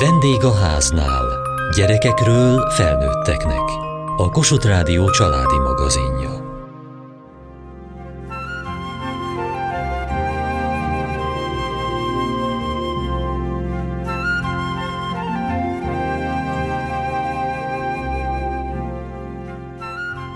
Vendég a háznál. Gyerekekről felnőtteknek. A Kossuth Rádió családi magazinja.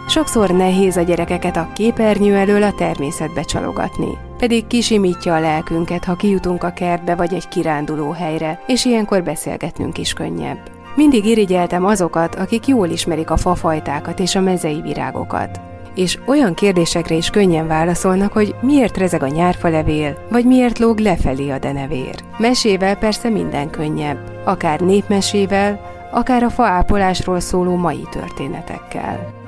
Sokszor nehéz a gyerekeket a képernyő elől a természetbe csalogatni. Pedig kisimítja a lelkünket, ha kijutunk a kertbe vagy egy kiránduló helyre, és ilyenkor beszélgetnünk is könnyebb. Mindig irigyeltem azokat, akik jól ismerik a fafajtákat és a mezei virágokat. És olyan kérdésekre is könnyen válaszolnak, hogy miért rezeg a nyárfalevél, vagy miért lóg lefelé a denevér. Mesével persze minden könnyebb, akár népmesével, akár a faápolásról szóló mai történetekkel.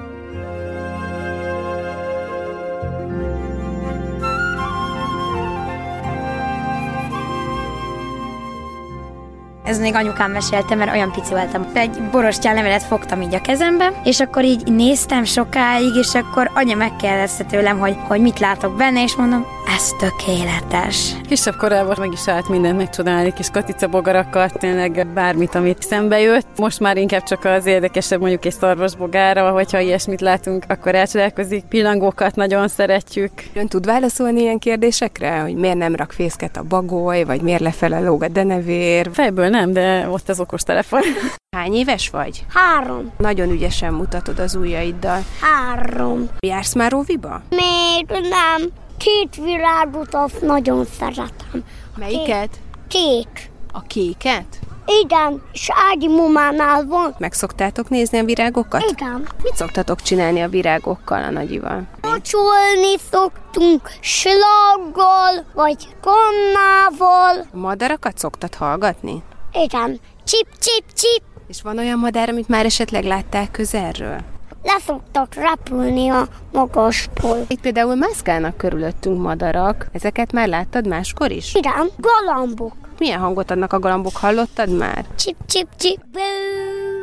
Ez még anyukám mesélte, mert olyan pici voltam. Egy borostyán levelet fogtam így a kezembe, és akkor így néztem sokáig, és akkor anya megkérdezte tőlem, hogy, hogy mit látok benne, és mondom, ez tökéletes. Kisebb korában meg is állt mindent megcsodálni, kis katica bogarakat, tényleg bármit, amit szembe jött. Most már inkább csak az érdekesebb mondjuk egy szarvas bogára, hogyha ilyesmit látunk, akkor elcsodálkozik. Pillangókat nagyon szeretjük. Ön tud válaszolni ilyen kérdésekre, hogy miért nem rak fészket a bagoly, vagy miért lefele lóg a denevér? Fejből nem, de ott az okos telefon. Hány éves vagy? Három. Nagyon ügyesen mutatod az ujjaiddal. Három. Jársz már óviba? Még nem. Két virágutat nagyon szeretem. Melyiket? Két. A kéket? Igen, és Ági mumánál van. Meg szoktátok nézni a virágokat? Igen. Mit szoktatok csinálni a virágokkal a nagyival? Locsolni szoktunk slaggal, vagy kannával. A madarakat szoktad hallgatni? Igen. Csip, csip, csip. És van olyan madár, amit már esetleg látták közelről? Leszoktak repülni a magastól. Itt például mászkálnak körülöttünk madarak. Ezeket már láttad máskor is? Igen, galambok. Milyen hangot adnak a galambok, hallottad már? Csip, csip, csip. Bú.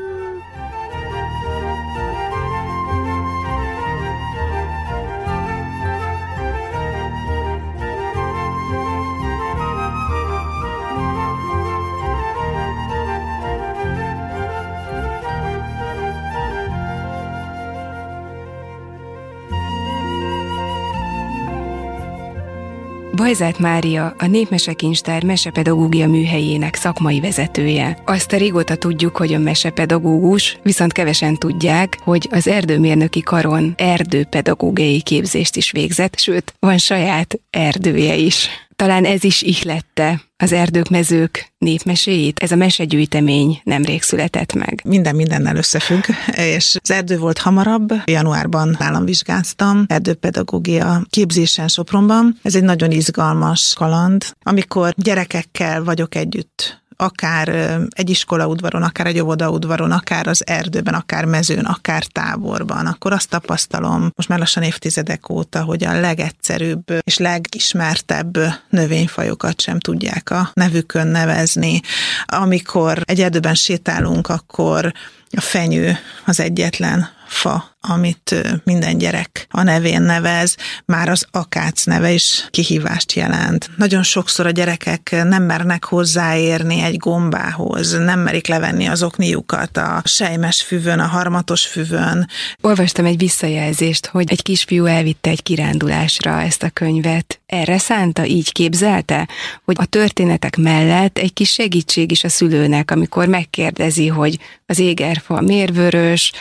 Bajzát Mária, a Népmesekincstár mesepedagógia műhelyének szakmai vezetője. Azt a régóta tudjuk, hogy a mesepedagógus, viszont kevesen tudják, hogy az erdőmérnöki karon erdőpedagógiai képzést is végzett, sőt, van saját erdője is. Talán ez is ihlette az erdők, mezők népmeséjét. Ez a mesegyűjtemény nemrég született meg. Minden mindennel összefügg, és az erdő volt hamarabb. Januárban nálam vizsgáztam erdőpedagógia képzésen Sopronban. Ez egy nagyon izgalmas kaland, amikor gyerekekkel vagyok együtt akár egy iskola udvaron, akár egy óvoda udvaron, akár az erdőben, akár mezőn, akár táborban, akkor azt tapasztalom most már lassan évtizedek óta, hogy a legegyszerűbb és legismertebb növényfajokat sem tudják a nevükön nevezni. Amikor egy erdőben sétálunk, akkor a fenyő az egyetlen fa, amit minden gyerek a nevén nevez, már az akác neve is kihívást jelent. Nagyon sokszor a gyerekek nem mernek hozzáérni egy gombához, nem merik levenni az okniukat a sejmes füvön, a harmatos füvön. Olvastam egy visszajelzést, hogy egy kisfiú elvitte egy kirándulásra ezt a könyvet. Erre szánta, így képzelte, hogy a történetek mellett egy kis segítség is a szülőnek, amikor megkérdezi, hogy az égerfa miért vörös,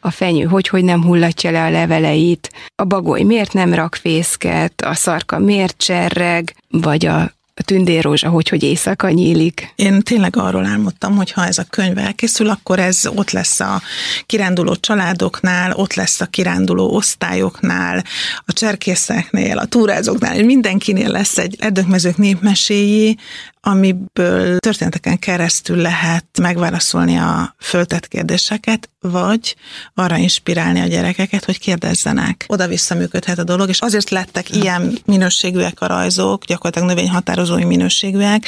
a fenyő hogy, hogy nem hullatja le a leveleit, a bagoly miért nem rak fészket, a szarka miért cserreg, vagy a a tündérrózsa, hogy, hogy éjszaka nyílik. Én tényleg arról álmodtam, hogy ha ez a könyv elkészül, akkor ez ott lesz a kiránduló családoknál, ott lesz a kiránduló osztályoknál, a cserkészeknél, a túrázóknál, mindenkinél lesz egy erdőkmezők népmeséjé, amiből történeteken keresztül lehet megválaszolni a föltett kérdéseket, vagy arra inspirálni a gyerekeket, hogy kérdezzenek. Oda-vissza működhet a dolog, és azért lettek ilyen minőségűek a rajzok, gyakorlatilag növényhatározói minőségűek,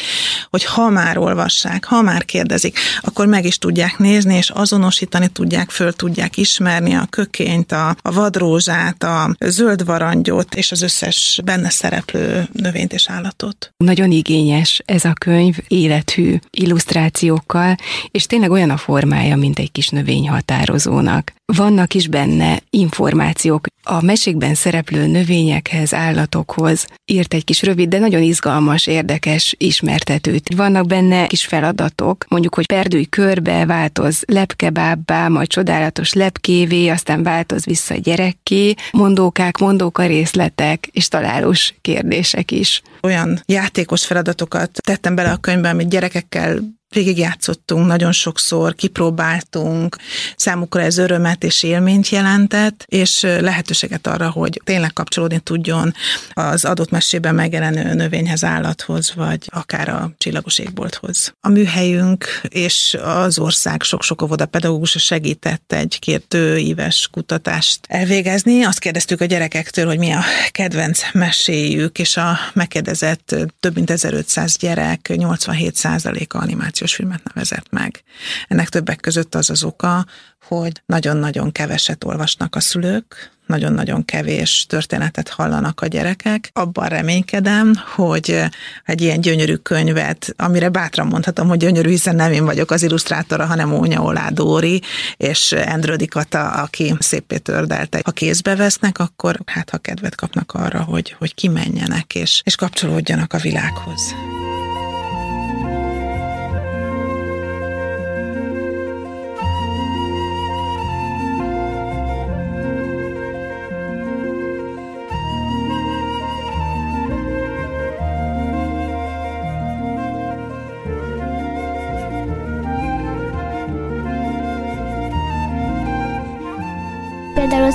hogy ha már olvassák, ha már kérdezik, akkor meg is tudják nézni, és azonosítani tudják, föl tudják ismerni a kökényt, a, a vadrózsát, a zöld varangyot, és az összes benne szereplő növényt és állatot. Nagyon igényes ez ez a könyv élethű illusztrációkkal, és tényleg olyan a formája, mint egy kis növényhatározónak. Vannak is benne információk a mesékben szereplő növényekhez, állatokhoz. Írt egy kis rövid, de nagyon izgalmas, érdekes ismertetőt. Vannak benne kis feladatok, mondjuk, hogy perdőj körbe, változ lepkebábbá, majd csodálatos lepkévé, aztán változ vissza gyerekké, mondókák, mondóka részletek és találós kérdések is. Olyan játékos feladatokat tettem bele a könyvbe, amit gyerekekkel végigjátszottunk nagyon sokszor, kipróbáltunk, számukra ez örömet és élményt jelentett, és lehetőséget arra, hogy tényleg kapcsolódni tudjon az adott mesében megjelenő növényhez, állathoz, vagy akár a csillagos égbolthoz. A műhelyünk és az ország sok-sok óvoda pedagógusa segített egy kértő éves kutatást elvégezni. Azt kérdeztük a gyerekektől, hogy mi a kedvenc meséjük, és a megkérdezett több mint 1500 gyerek 87%-a animáció animációs filmet nevezett meg. Ennek többek között az az oka, hogy nagyon-nagyon keveset olvasnak a szülők, nagyon-nagyon kevés történetet hallanak a gyerekek. Abban reménykedem, hogy egy ilyen gyönyörű könyvet, amire bátran mondhatom, hogy gyönyörű, hiszen nem én vagyok az illusztrátora, hanem Ónya Olá Dóri és Endrödi Kata, aki szépé tördelte. Ha kézbe vesznek, akkor hát ha kedvet kapnak arra, hogy, hogy kimenjenek és, és kapcsolódjanak a világhoz.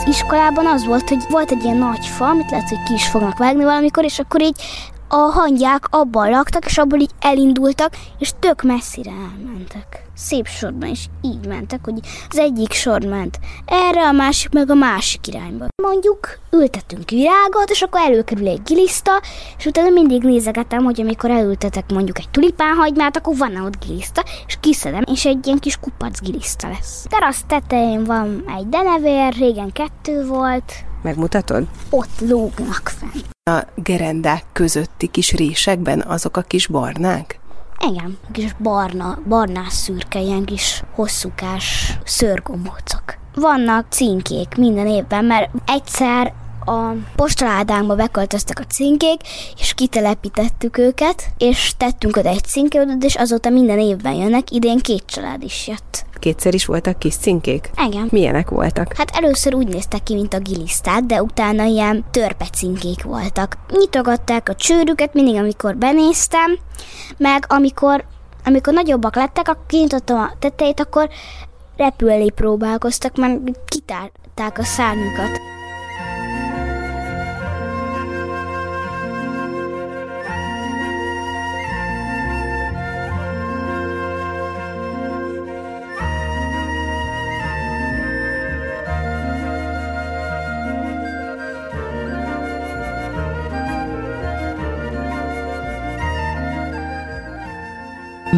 Iskolában az volt, hogy volt egy ilyen nagy fa, amit lehet, hogy ki is fognak vágni valamikor, és akkor így a hangyák abban laktak, és abból így elindultak, és tök messzire elmentek. Szép sorban is így mentek, hogy az egyik sor ment erre, a másik meg a másik irányba. Mondjuk ültetünk virágot, és akkor előkerül egy giliszta, és utána mindig nézegetem, hogy amikor elültetek mondjuk egy tulipánhagymát, akkor van ott giliszta, és kiszedem, és egy ilyen kis kupac giliszta lesz. Terasz tetején van egy denevér, régen kettő volt, Megmutatod? ott lógnak fenn. A gerendák közötti kis résekben azok a kis barnák? Igen, kis barna, barnás szürke, ilyen kis hosszúkás szörgomócok. Vannak cinkék minden évben, mert egyszer a postaládánkba beköltöztek a cinkék, és kitelepítettük őket, és tettünk oda egy cinkéodat, és azóta minden évben jönnek, idén két család is jött. Kétszer is voltak kis cinkék? Igen. Milyenek voltak? Hát először úgy néztek ki, mint a giliszták, de utána ilyen törpecinkék voltak. Nyitogatták a csőrüket mindig, amikor benéztem, meg amikor, amikor nagyobbak lettek, akkor kinyitottam a tetejét, akkor repülni próbálkoztak, mert kitárták a szárnyukat.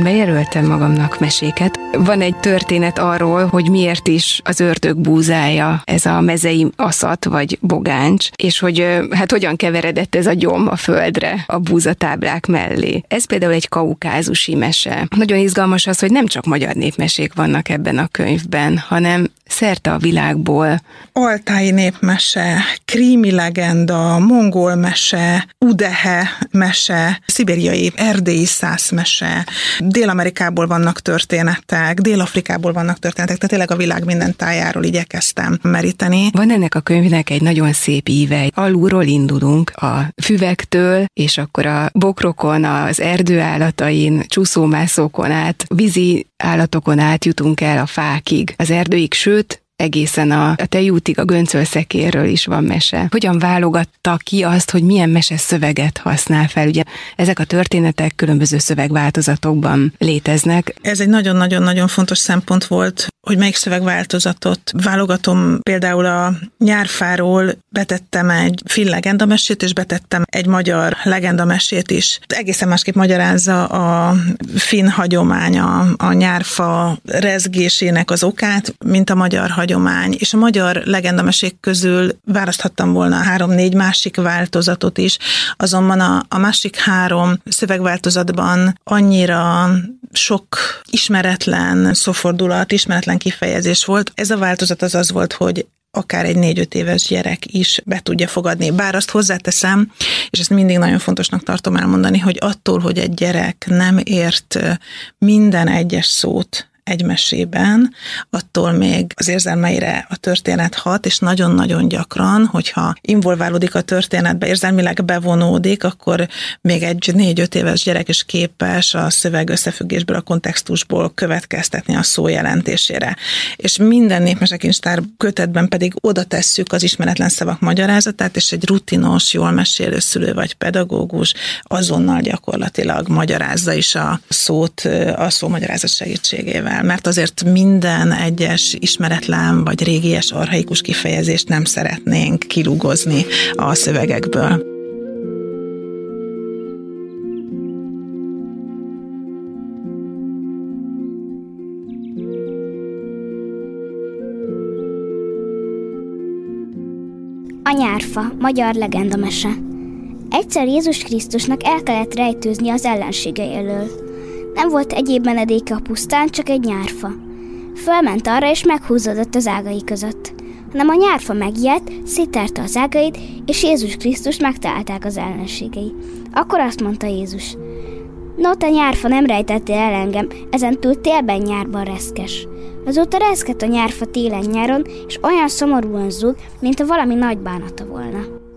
Bejelöltem magamnak meséket. Van egy történet arról, hogy miért is az ördög búzája ez a mezei aszat vagy bogáncs, és hogy hát hogyan keveredett ez a gyom a földre a búzatáblák mellé. Ez például egy kaukázusi mese. Nagyon izgalmas az, hogy nem csak magyar népmesék vannak ebben a könyvben, hanem szerte a világból. Altáji népmese, krími legenda, mongol mese, udehe mese, szibériai erdélyi szász mese, Dél-Amerikából vannak történetek, Dél-Afrikából vannak történetek, tehát tényleg a világ minden tájáról igyekeztem meríteni. Van ennek a könyvnek egy nagyon szép íve. Alulról indulunk a füvektől, és akkor a bokrokon, az erdőállatain, csúszómászókon át, vízi állatokon át jutunk el a fákig, az erdőig, sőt, egészen a, a tejútig, a göncölszekérről is van mese. Hogyan válogatta ki azt, hogy milyen mese szöveget használ fel? Ugye ezek a történetek különböző szövegváltozatokban léteznek. Ez egy nagyon-nagyon-nagyon fontos szempont volt, hogy melyik szövegváltozatot válogatom. Például a nyárfáról betettem egy finn legendamesét, és betettem egy magyar legendamesét is. Egészen másképp magyarázza a finn hagyomány a, a nyárfa rezgésének az okát, mint a magyar hagyomány hagyomány, és a magyar legendamesék közül választhattam volna három-négy másik változatot is, azonban a, a másik három szövegváltozatban annyira sok ismeretlen szófordulat, ismeretlen kifejezés volt. Ez a változat az az volt, hogy akár egy négy-öt éves gyerek is be tudja fogadni. Bár azt hozzáteszem, és ezt mindig nagyon fontosnak tartom elmondani, hogy attól, hogy egy gyerek nem ért minden egyes szót egy mesében, attól még az érzelmeire a történet hat, és nagyon-nagyon gyakran, hogyha involválódik a történetbe, érzelmileg bevonódik, akkor még egy négy-öt éves gyerek is képes a szöveg összefüggésből, a kontextusból következtetni a szó jelentésére. És minden népmesekincstár kötetben pedig oda tesszük az ismeretlen szavak magyarázatát, és egy rutinos, jól mesélő szülő vagy pedagógus azonnal gyakorlatilag magyarázza is a szót a szó magyarázat segítségével mert azért minden egyes ismeretlen vagy régies arhaikus kifejezést nem szeretnénk kirúgozni a szövegekből. A nyárfa, magyar legendamese. Egyszer Jézus Krisztusnak el kellett rejtőzni az ellensége elől. Nem volt egyéb menedéke a pusztán, csak egy nyárfa. Fölment arra, és meghúzódott az ágai között. Hanem a nyárfa megijedt, széttárta az ágait, és Jézus Krisztus megtalálták az ellenségei. Akkor azt mondta Jézus, No, te nyárfa nem rejtettél el engem, ezen túl télben nyárban reszkes. Azóta reszket a nyárfa télen-nyáron, és olyan szomorúan zúg, mint a valami nagy bánata volna.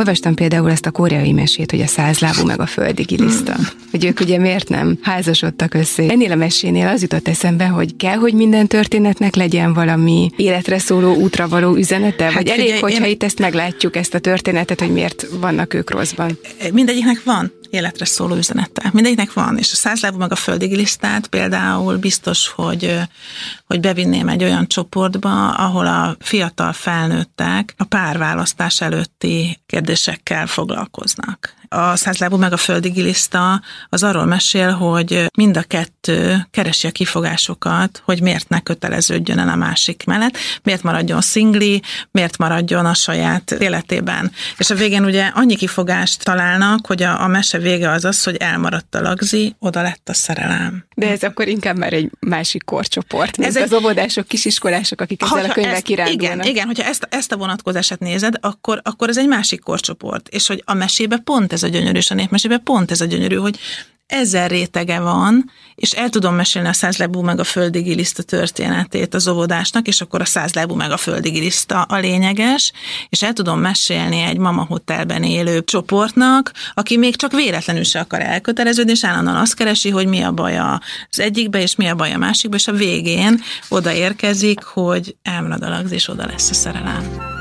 Olvastam például ezt a koreai mesét, hogy a százlábú meg a földi giliszta. Hogy ők ugye miért nem házasodtak össze. Ennél a mesénél az jutott eszembe, hogy kell, hogy minden történetnek legyen valami életre szóló, útra való üzenete, hát vagy elég, figyelj, hogyha én... itt ezt meglátjuk, ezt a történetet, hogy miért vannak ők rosszban. Mindegyiknek van életre szóló üzenete. Mindegyiknek van, és a százlábú meg a földi listát például biztos, hogy, hogy bevinném egy olyan csoportba, ahol a fiatal felnőttek a párválasztás előtti kérdésekkel foglalkoznak a százlábú meg a földi giliszta az arról mesél, hogy mind a kettő keresi a kifogásokat, hogy miért ne köteleződjön el a másik mellett, miért maradjon szingli, miért maradjon a saját életében. És a végén ugye annyi kifogást találnak, hogy a, a mese vége az az, hogy elmaradt a lagzi, oda lett a szerelem. De ez akkor inkább már egy másik korcsoport, mint ez az óvodások, kisiskolások, akik ezzel a könyvvel kirándulnak. Igen, igen, hogyha ezt, ezt a vonatkozását nézed, akkor, akkor ez egy másik korcsoport, és hogy a mesébe pont ez ez a gyönyörű, és a népmesében pont ez a gyönyörű, hogy ezer rétege van, és el tudom mesélni a százlábú meg a földi giliszta történetét az óvodásnak, és akkor a százlábú meg a földi giliszta a lényeges, és el tudom mesélni egy mama hotelben élő csoportnak, aki még csak véletlenül se akar elköteleződni, és állandóan azt keresi, hogy mi a baj az egyikbe, és mi a baj a másikba, és a végén oda érkezik, hogy elmarad a lagz, és oda lesz a szerelem.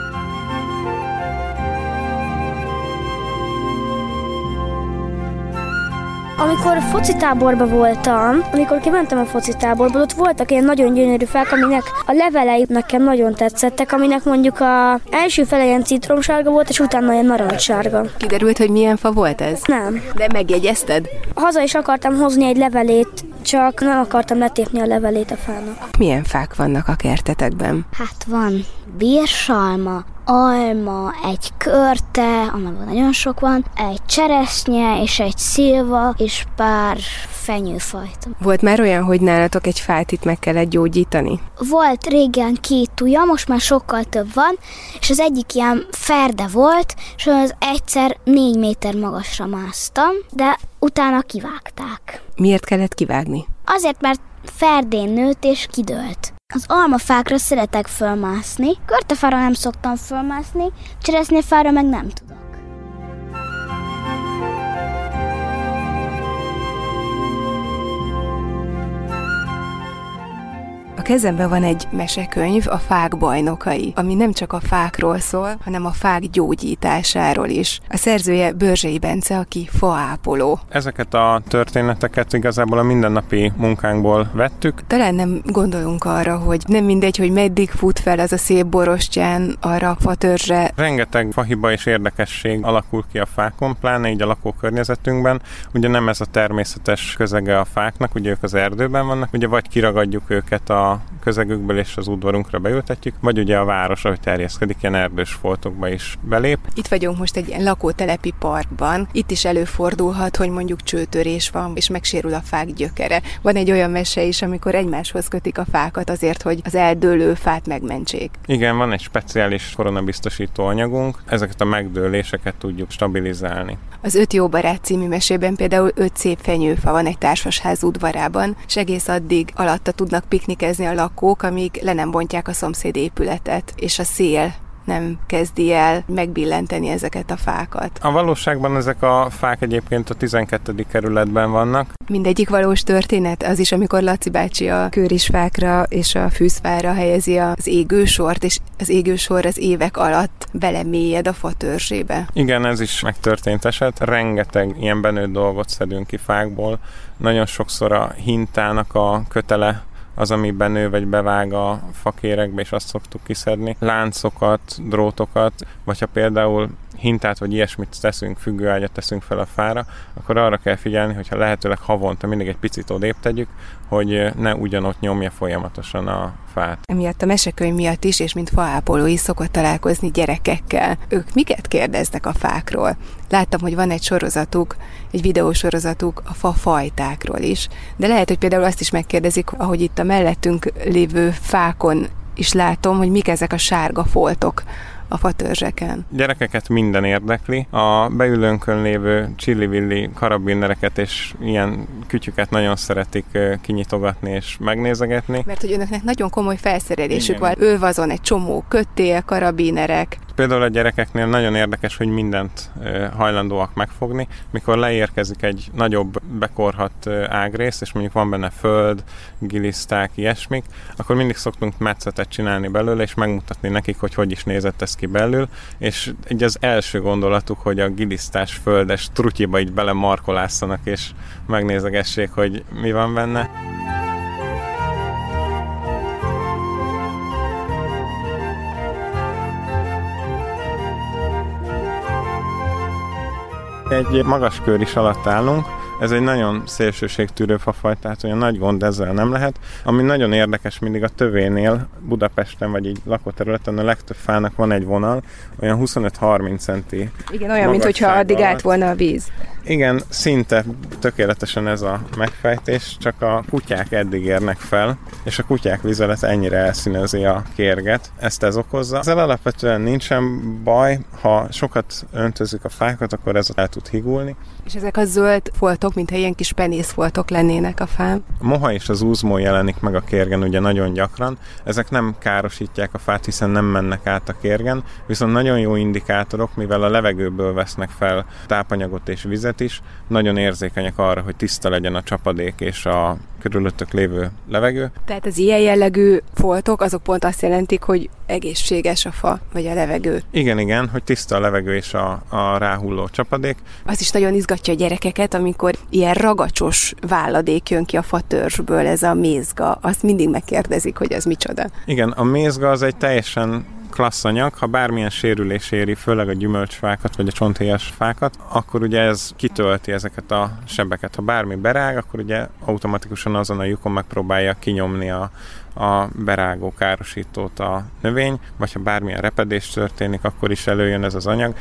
Amikor focitáborban voltam, amikor kimentem a focitáborba, ott voltak ilyen nagyon gyönyörű fák, aminek a levelei nekem nagyon tetszettek, aminek mondjuk a első fele ilyen citromsárga volt, és utána ilyen narancssárga. Kiderült, hogy milyen fa volt ez? Nem. De megjegyezted? Haza is akartam hozni egy levelét, csak nem akartam letépni a levelét a fának. Milyen fák vannak a kertetekben? Hát van bírsalma, alma, egy körte, amelyben nagyon sok van, egy cseresznye és egy szilva, és pár fenyőfajta. Volt már olyan, hogy nálatok egy fát itt meg kellett gyógyítani? Volt régen két tuja, most már sokkal több van, és az egyik ilyen ferde volt, és az egyszer négy méter magasra másztam, de utána kivágták. Miért kellett kivágni? Azért, mert ferdén nőtt és kidőlt. Az almafákra szeretek fölmászni, körtefára nem szoktam fölmászni, cseresznyefára meg nem tudok. Kezemben van egy mesekönyv, a Fák bajnokai, ami nem csak a fákról szól, hanem a fák gyógyításáról is. A szerzője Börzsei Bence, aki faápoló. Ezeket a történeteket igazából a mindennapi munkánkból vettük. Talán nem gondolunk arra, hogy nem mindegy, hogy meddig fut fel az a szép borostyán arra a fatörzsre. Rengeteg fahiba és érdekesség alakul ki a fákon, pláne így a lakókörnyezetünkben. Ugye nem ez a természetes közege a fáknak, ugye ők az erdőben vannak, ugye vagy kiragadjuk őket a közegükből és az udvarunkra beültetjük, vagy ugye a város, ahogy terjeszkedik, ilyen erdős foltokba is belép. Itt vagyunk most egy ilyen lakótelepi parkban. Itt is előfordulhat, hogy mondjuk csőtörés van, és megsérül a fák gyökere. Van egy olyan mese is, amikor egymáshoz kötik a fákat azért, hogy az eldőlő fát megmentsék. Igen, van egy speciális koronabiztosító anyagunk, ezeket a megdőléseket tudjuk stabilizálni. Az Öt jó barát című mesében például öt szép fenyőfa van egy társasház udvarában, és egész addig alatta tudnak piknikezni a lakók, amíg le nem bontják a szomszéd épületet, és a szél nem kezdi el megbillenteni ezeket a fákat. A valóságban ezek a fák egyébként a 12. kerületben vannak. Mindegyik valós történet az is, amikor Laci bácsi a körisfákra és a fűszfára helyezi az égősort, és az égősor az évek alatt belemélyed a fa törzsébe. Igen, ez is megtörtént eset. Rengeteg ilyen benőtt dolgot szedünk ki fákból. Nagyon sokszor a hintának a kötele az, ami benő vagy bevág a fakérekbe, és azt szoktuk kiszedni. Láncokat, drótokat, vagy ha például hintát vagy ilyesmit teszünk, függőágyat teszünk fel a fára, akkor arra kell figyelni, hogyha lehetőleg havonta mindig egy picit odébb tegyük, hogy ne ugyanott nyomja folyamatosan a fát. Emiatt a mesekönyv miatt is, és mint faápolói szokott találkozni gyerekekkel. Ők miket kérdeznek a fákról? Láttam, hogy van egy sorozatuk, egy videósorozatuk a fa fajtákról is, de lehet, hogy például azt is megkérdezik, ahogy itt a mellettünk lévő fákon is látom, hogy mik ezek a sárga foltok, a fatörzseken. Gyerekeket minden érdekli. A beülőnkön lévő csillivilli karabinereket és ilyen kütyüket nagyon szeretik kinyitogatni és megnézegetni. Mert hogy önöknek nagyon komoly felszerelésük Igen. van. Ölvazon egy csomó kötél, karabinerek. Például a gyerekeknél nagyon érdekes, hogy mindent hajlandóak megfogni. Mikor leérkezik egy nagyobb bekorhat ágrész, és mondjuk van benne föld, giliszták, ilyesmik, akkor mindig szoktunk metszetet csinálni belőle, és megmutatni nekik, hogy hogy is nézett ez ki belül, és így az első gondolatuk, hogy a gilisztás földes trutyiba így bele markolászanak, és megnézegessék, hogy mi van benne. Egy magas kör is alatt állunk, ez egy nagyon szélsőségtűrő fafaj, tehát olyan nagy gond ezzel nem lehet. Ami nagyon érdekes mindig a tövénél, Budapesten vagy így lakóterületen a legtöbb fának van egy vonal, olyan 25-30 centi. Igen, olyan, mint hogyha addig át volna a víz. Igen, szinte tökéletesen ez a megfejtés, csak a kutyák eddig érnek fel, és a kutyák vizelet ennyire elszínezi a kérget. Ezt ez okozza. Ezzel alapvetően nincsen baj, ha sokat öntözük a fákat, akkor ez el tud higulni. És ezek a zöld foltok, mintha ilyen kis penészfoltok lennének a fán. A moha és az úzmó jelenik meg a kérgen ugye nagyon gyakran. Ezek nem károsítják a fát, hiszen nem mennek át a kérgen, viszont nagyon jó indikátorok, mivel a levegőből vesznek fel tápanyagot és vizet is, nagyon érzékenyek arra, hogy tiszta legyen a csapadék és a körülöttök lévő levegő. Tehát az ilyen jellegű foltok, azok pont azt jelentik, hogy egészséges a fa, vagy a levegő. Igen, igen, hogy tiszta a levegő és a, a ráhulló csapadék. Az is nagyon izgatja a gyerekeket, amikor ilyen ragacsos válladék jön ki a fatörzsből, ez a mézga. Azt mindig megkérdezik, hogy ez micsoda. Igen, a mézga az egy teljesen klassz anyag, ha bármilyen sérülés éri, főleg a gyümölcsfákat vagy a csonthéjas fákat, akkor ugye ez kitölti ezeket a sebeket. Ha bármi berág, akkor ugye automatikusan azon a lyukon megpróbálja kinyomni a, a berágó károsítót a növény, vagy ha bármilyen repedés történik, akkor is előjön ez az anyag.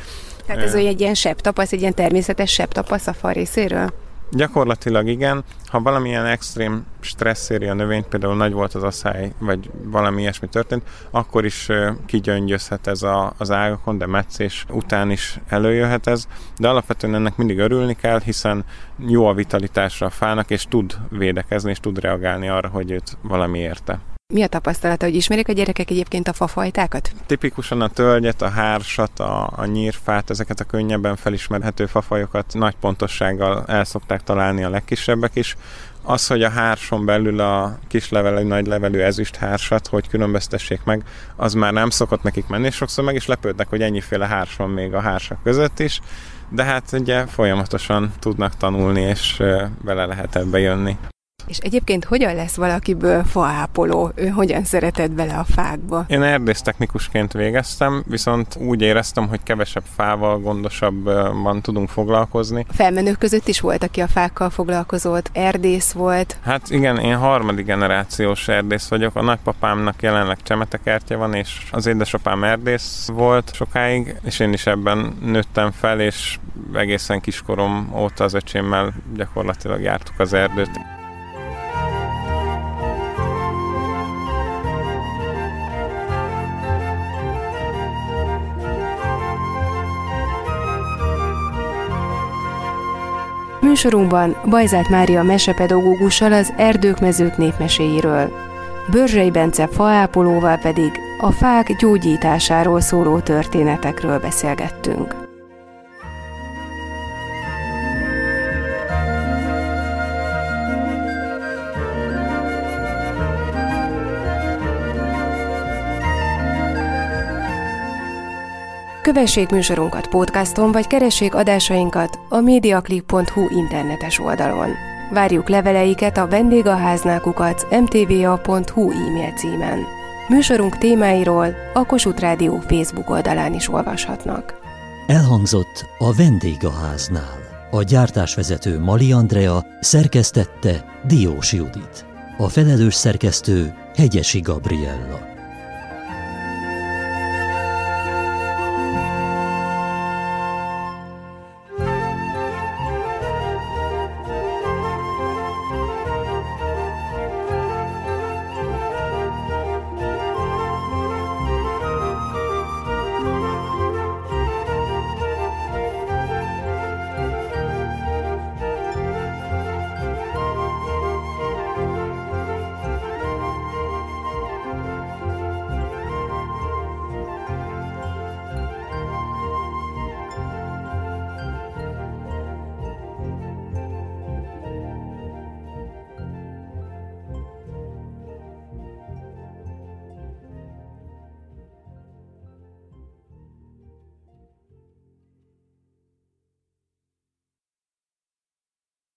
Tehát ez egy ilyen sebtapasz, egy ilyen természetes sebtapasz a fa részéről? Gyakorlatilag igen. Ha valamilyen extrém stressz éri a növényt, például nagy volt az asszály, vagy valami ilyesmi történt, akkor is kigyöngyözhet ez a, az ágakon, de meccés után is előjöhet ez. De alapvetően ennek mindig örülni kell, hiszen jó a vitalitásra a fának, és tud védekezni, és tud reagálni arra, hogy őt valami érte. Mi a tapasztalata, hogy ismerik a gyerekek egyébként a fafajtákat? Tipikusan a tölgyet, a hársat, a, a nyírfát, ezeket a könnyebben felismerhető fafajokat nagy pontossággal el szokták találni a legkisebbek is. Az, hogy a hárson belül a kis levelű, nagy levelű ezüst hársat, hogy különböztessék meg, az már nem szokott nekik menni, és sokszor meg is lepődnek, hogy ennyiféle hárs van még a hársak között is, de hát ugye folyamatosan tudnak tanulni, és vele lehet ebbe jönni. És egyébként hogyan lesz valakiből faápoló? Ő hogyan szeretett bele a fákba? Én erdésztechnikusként végeztem, viszont úgy éreztem, hogy kevesebb fával, gondosabban tudunk foglalkozni. A felmenők között is volt, aki a fákkal foglalkozott, erdész volt. Hát igen, én harmadik generációs erdész vagyok. A nagypapámnak jelenleg csemetekertje van, és az édesapám erdész volt sokáig, és én is ebben nőttem fel, és egészen kiskorom óta az öcsémmel gyakorlatilag jártuk az erdőt. Műsorunkban Bajzát Mária mesepedagógussal az Erdők mezők népmeséiről, Börzsei Bence faápolóval pedig a fák gyógyításáról szóló történetekről beszélgettünk. Kövessék műsorunkat podcaston, vagy keressék adásainkat a mediaclick.hu internetes oldalon. Várjuk leveleiket a vendégaháznákukat mtva.hu e-mail címen. Műsorunk témáiról a Kossuth Rádió Facebook oldalán is olvashatnak. Elhangzott a vendégháznál. A gyártásvezető Mali Andrea szerkesztette Diós Judit. A felelős szerkesztő Hegyesi Gabriella.